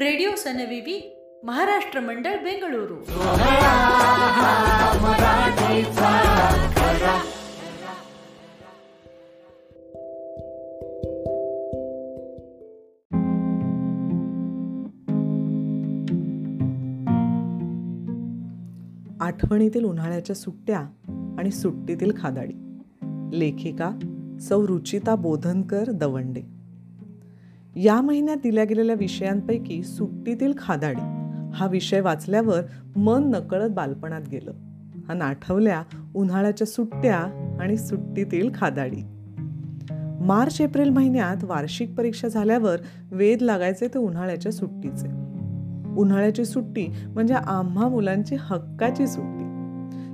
Radio सनविवी Maharashtra मंडळ बेंगळुरू आठवणीतील उन्हाळ्याच्या सुट्ट्या आणि सुट्टीतील खादाडी. लेखिका सौ रुचिता बोधनकर दवंडे. या महिन्यात दिल्या गेलेल्या विषयांपैकी सुट्टीतील खादाडी हा विषय वाचल्यावर मन नकळत बालपणात गेलं. आणि आठवल्या उन्हाळ्याच्या सुट्ट्या आणि सुट्टीतील खादाडी. मार्च एप्रिल महिन्यात वार्षिक परीक्षा झाल्यावर वेध लागायचे ते उन्हाळ्याच्या सुट्टीचे. उन्हाळ्याची सुट्टी म्हणजे आम्हा मुलांची हक्काची सुट्टी.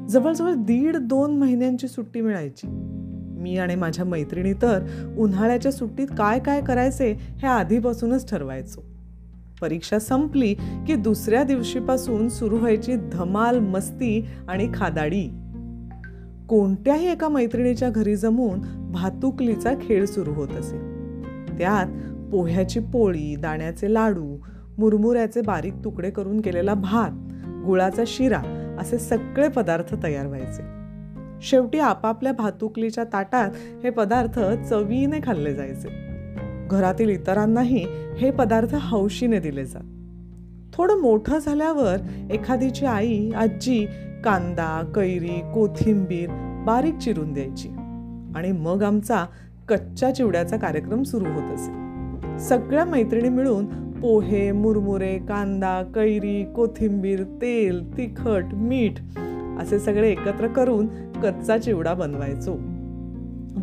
जवळजवळ दीड दोन महिन्यांची सुट्टी मिळायची. मी आणि माझ्या मैत्रिणी तर उन्हाळ्याच्या सुट्टीत काय काय करायचे हे आधीपासूनच ठरवायचो. परीक्षा संपली की दुसऱ्या दिवशीपासून सुरू व्हायची धमाल मस्ती आणि खादाडी. कोणत्याही एका मैत्रिणीच्या घरी जमून भातुकलीचा खेळ सुरू होत असे. त्यात पोह्याची पोळी दाण्याचे लाडू मुरमुऱ्याचे बारीक तुकडे करून केलेला भात गुळाचा शिरा असे सगळे पदार्थ तयार व्हायचे. शेवटी आपापल्या भातुकलीच्या ताटात हे पदार्थ चवीने खाल्ले जायचे. घरातील इतरांनाही हे पदार्थ हौशीने दिले जात. थोडं मोठं झाल्यावर एखादीची आई आजी कांदा कैरी कोथिंबीर बारीक चिरून द्यायची आणि मग आमचा कच्च्या चिवड्याचा कार्यक्रम सुरू होत असे. सगळ्या मैत्रिणी मिळून पोहे मुरमुरे कांदा कैरी कोथिंबीर तेल तिखट मीठ असे सगळे एकत्र करून कच्चा चिवडा बनवायचो.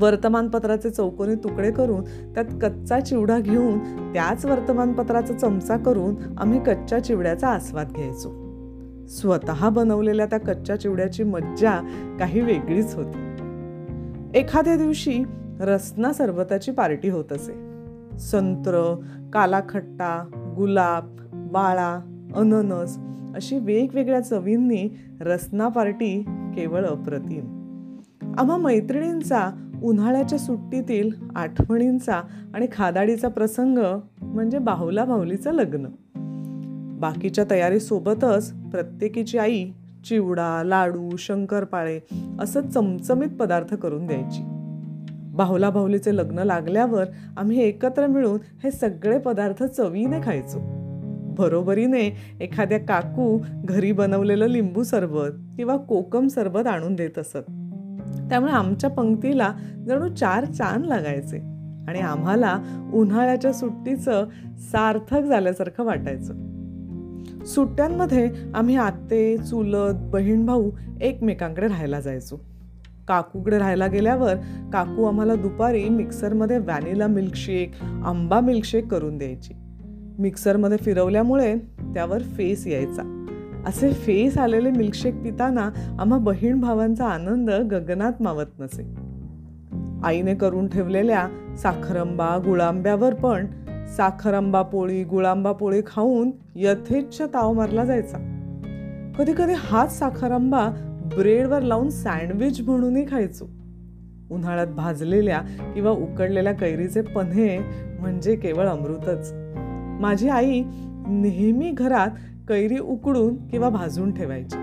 वर्तमानपत्राचे चौकोनी तुकडे करून त्यात कच्चा चिवडा घेऊन त्याच वर्तमानपत्राचा चमचा करून आम्ही कच्च्या चिवड्याचा आस्वाद घ्यायचो. स्वतः बनवलेल्या त्या कच्च्या चिवड्याची मज्जा काही वेगळीच होती. एखाद्या दिवशी रसना सरबताची पार्टी होत असे. संत्र कालाखट्टा गुलाब बाळा अननस अशी वेगवेगळ्या चवींनी रसना पार्टी केवळ अप्रतिम. आम्हा मैत्रिणींचा उन्हाळ्याच्या सुट्टीतील आठवणींचा आणि खादाडीचा प्रसंग म्हणजे बाहुला बाहुलीचं लग्न. बाकीच्या तयारीसोबतच प्रत्येकीची आई चिवडा लाडू शंकरपाळे असं चमचमीत पदार्थ करून द्यायची. बाहुला बाहुलीचे लग्न लागल्यावर आम्ही एकत्र मिळून हे सगळे पदार्थ चवीने खायचो. बरोबरीने एखाद्या काकू घरी बनवलेलं लिंबू सरबत किंवा कोकम सरबत आणून देत असत. त्यामुळे आमच्या पंक्तीला जणू चार चांद लागायचे आणि आम्हाला उन्हाळ्याच्या सुट्टीचं सार्थक झाल्यासारखं वाटायचं. सुट्ट्यांमध्ये आम्ही आत्ते चुलत बहीण भाऊ एकमेकांकडे राहायला जायचो. काकूकडे राहायला गेल्यावर काकू आम्हाला दुपारी मिक्सरमध्ये व्हॅनिला मिल्कशेक आंबा मिल्कशेक करून द्यायची. मिक्सरमध्ये फिरवल्यामुळे त्यावर फेस यायचा. असे फेस आलेले मिल्कशेक पिताना आम्हा बहीण भावांचा आनंद गगनात मावत नसे. आईने करून ठेवलेल्या साखरंबा गुळांब्यावर पण साखरंबा पोळी गुळांबा पोळी खाऊन यथेच्छ ताव मारला जायचा. कधी कधी हाच साखरंबा ब्रेडवर लावून सँडविच म्हणूनही खायचो. उन्हाळ्यात भाजलेल्या किंवा उकडलेल्या कैरीचे पन्हे म्हणजे केवळ अमृतच. माझी आई नेहमी घरात कैरी उकडून किंवा भाजून ठेवायची.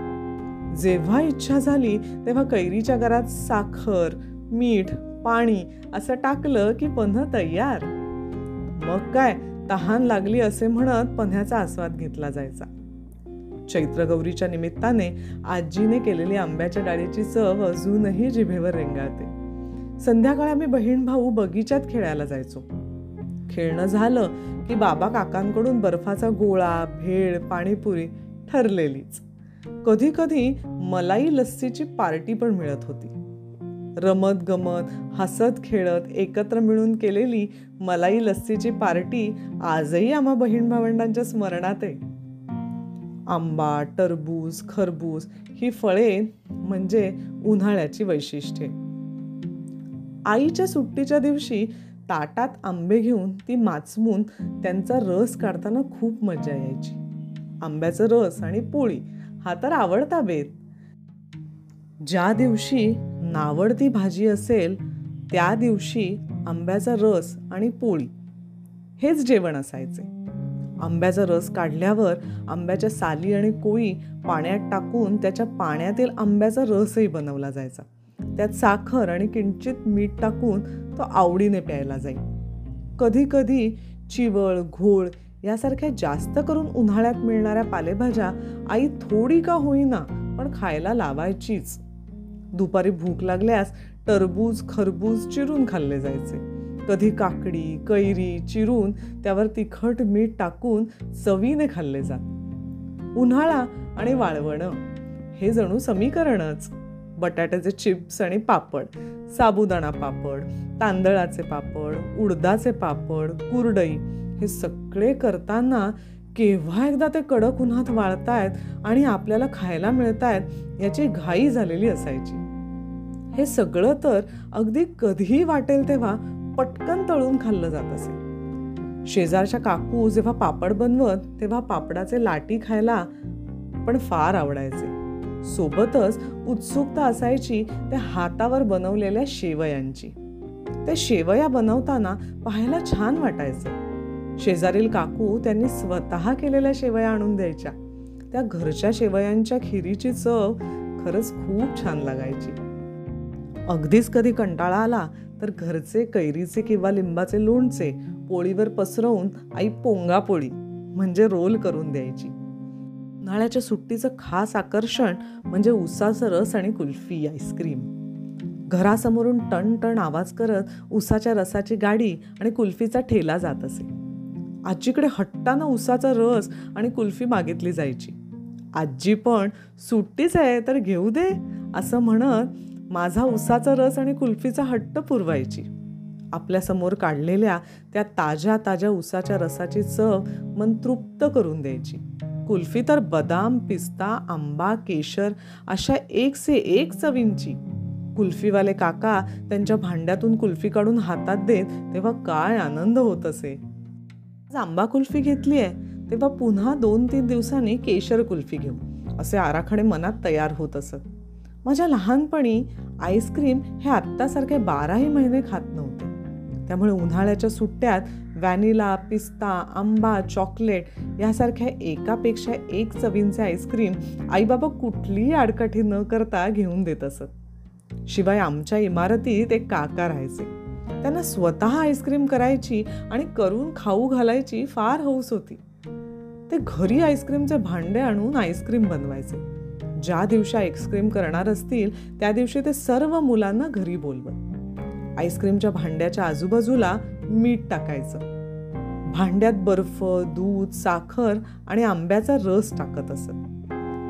जेव्हा इच्छा झाली तेव्हा कैरीच्या घरात साखर मीठ पाणी असं टाकलं की पन्ह तयार. मग काय तहान लागली असे म्हणत पन्ह्याचा आस्वाद घेतला जायचा. चैत्रगौरीच्या निमित्ताने आजीने केलेली आंब्याच्या डाळीची चव अजूनही जिभेवर रेंगाळते. संध्याकाळी आम्ही बहीण भाऊ बगीच्यात खेळायला जायचो. खेळणं झालं की बाबा काकांकडून बर्फाचा गोळा भेळ पाणीपुरी ठरलेलीच. कधी कधी मलाई लस्सीची पार्टी पण मिळत होती. रमत गमत हसत खेळत एकत्र मिळून केलेली मलाई लस्सीची पार्टी आजही आम्हा बहीण भावंडांच्या स्मरणात आहे. आंबा टरबूज खरबूज ही फळे म्हणजे उन्हाळ्याची वैशिष्ट्ये. आईच्या सुट्टीच्या दिवशी ताटात आंबे घेऊन ती माचवून त्यांचा रस काढताना खूप मजा यायची. आंब्याचा रस आणि पोळी हा तर आवडता बेत. ज्या दिवशी नावडती भाजी असेल त्या दिवशी आंब्याचा रस आणि पोळी हेच जेवण असायचे. आंब्याचा रस काढल्यावर आंब्याच्या साली आणि कोळी पाण्यात टाकून त्याच्या पाण्यातील आंब्याचा रसही बनवला जायचा. त्यात साखर आणि किंचित मीठ टाकून तो आवडीने प्यायला जाईल. कधीकधी चिवळ घोळ यासारख्या जास्त करून उन्हाळ्यात मिळणाऱ्या पालेभाज्या आई थोडी का होईना पण खायला लावायचीच. दुपारी भूक लागल्यास टरबूज खरबूज चिरून खाल्ले जायचे. कधी काकडी कैरी चिरून त्यावर तिखट मीठ टाकून चवीने खाल्ले जात. उन्हाळा आणि वाळवणं हे जणू समीकरणच. बटाट्याचे चिप्स आणि पापड साबुदाणा पापड तांदळाचे पापड उडदाचे पापड कुरडई हे सगळे करताना केव्हा एकदा ते कडक उन्हात वाळतायत आणि आपल्याला खायला मिळतायत याची घाई झालेली असायची. हे सगळं तर अगदी कधीही वाटेल तेव्हा पटकन तळून खाल्लं जात असे. शेजारच्या काकू जेव्हा पापड बनवत तेव्हा पापडाचे लाटी खायला पण फार आवडायचे. सोबतच उत्सुकता असायची त्या हातावर बनवलेल्या शेवयांची. त्या शेवया बनवताना पाहायला छान वाटायचं. शेजारील काकू त्यांनी स्वतः केलेल्या शेवया आणून द्यायच्या. त्या घरच्या शेवयांच्या खिरीची चव खरंच खूप छान लागायची. अगदीच कधी कंटाळा आला तर घरचे कैरीचे किंवा लिंबाचे लोणचे पोळीवर पसरवून आई पोंगा पोळी म्हणजे रोल करून द्यायची. उन्हाळ्याच्या सुट्टीचं खास आकर्षण म्हणजे उसाचं रस आणि कुल्फी आईस्क्रीम. घरासमोरून टन टन आवाज करत उसाच्या रसाची गाडी आणि कुल्फीचा ठेला जात असे. आजीकडे हट्टानं उसाचा रस आणि कुल्फी मागितली जायची. आजी पण सुट्टीच आहे तर घेऊ दे असं म्हणत माझा उसाचा रस आणि कुल्फीचा हट्ट पुरवायची. आपल्यासमोर काढलेल्या त्या ताज्या ताज्या उसाच्या रसाची चव मन तृप्त करून द्यायची. कुल्फी तर बदाम पिस्ता आंबा केशर अशा एक से एक चवींची. कुल्फीवाले काका त्यांच्या भांड्यातून कुल्फी काढून हातात देत तेव्हा काय आनंद होत असे. आज आंबा कुल्फी घेतली आहे तेव्हा पुन्हा दोन तीन दिवसांनी केशर कुल्फी घेऊ असे आराखडे मनात तयार होत असत. माझ्या लहानपणी आईस्क्रीम हे आत्तासारखे बाराही महिने खात नव्हते. त्यामुळे उन्हाळ्याच्या सुट्ट्यात व्हॅनिला पिस्ता आंबा चॉकलेट यासारख्या एकापेक्षा एक चवींचे आईस्क्रीम आईबाबा कुठलीही आडकाठी न करता घेऊन देत असत. शिवाय आमच्या इमारतीत एक काका राहायचे. त्यांना स्वतः आईस्क्रीम करायची आणि करून खाऊ घालायची फार हौस होती. ते घरी आईस्क्रीमचे भांडे आणून आईस्क्रीम बनवायचे. ज्या दिवशी आईस्क्रीम करणार असतील त्या दिवशी ते सर्व मुलांना घरी बोलवत. आईस्क्रीमच्या भांड्याच्या आजूबाजूला मीठ टाकायचं. भांड्यात बर्फ दूध साखर आणि आंब्याचा रस टाकत असत.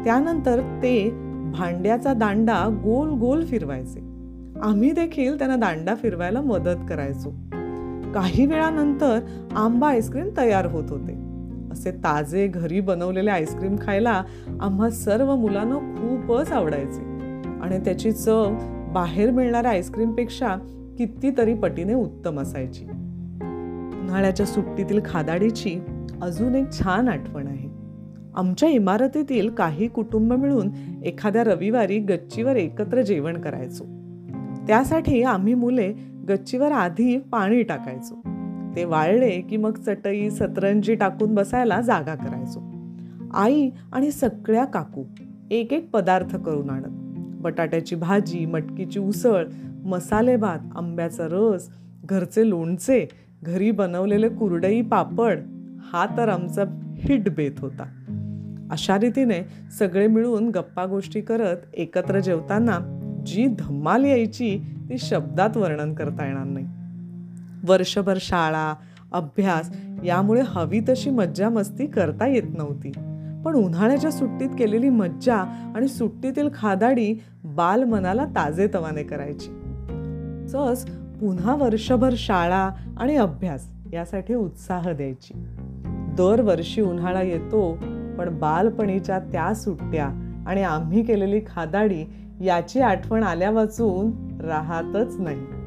त्यानंतर ते भांड्याचा दांडा गोल गोल फिरवायचे. आम्ही देखील त्यांना दांडा फिरवायला मदत करायचो. काही वेळानंतर आंबा आईस्क्रीम तयार होत होते. असे ताजे घरी बनवलेले आईस्क्रीम खायला आम्हा सर्व मुलांना खूपच आवडायचे. आणि त्याची चव बाहेर मिळणाऱ्या आईस्क्रीमपेक्षा कितीतरी पटीने उत्तम असायची. उन्हाळ्याच्या सुट्टीतील खादाडीची अजून एक छान आठवण आहे. आमच्या इमारतीतील काही कुटुंब मिळून एखाद्या रविवारी गच्चीवर एकत्र जेवण करायचो. त्यासाठी आम्ही मुले गच्चीवर आधी पाणी टाकायचो. ते वाळले की मग चटई सतरंजी टाकून बसायला जागा करायचो. आई आणि सगळ्या काकू एक एक पदार्थ करून आणत. बटाट्याची भाजी मटकीची उसळ मसाले भात आंब्याचा रस घरचे लोणचे घरी बनवलेले कुरडई पापड हा तर आमचा हिट बेत होता. अशा रीतीने सगळे मिळून गप्पा गोष्टी करत एकत्र जेवताना जी धम्माल यायची ती शब्दात वर्णन करता येणार नाही. वर्षभर शाळा अभ्यास यामुळे हवी तशी मज्जा मस्ती करता येत नव्हती. पण उन्हाळ्याच्या सुट्टीत केलेली मज्जा आणि सुट्टीतील खादाडी बाल मनाला ताजेतवाने करायची. सहज पुन्हा वर्षभर शाळा आणि अभ्यास यासाठी उत्साह द्यायची. दरवर्षी उन्हाळा येतो पण बालपणीच्या त्या सुट्ट्या आणि आम्ही केलेली खादाडी याची आठवण आल्या वाचून राहतच नाही.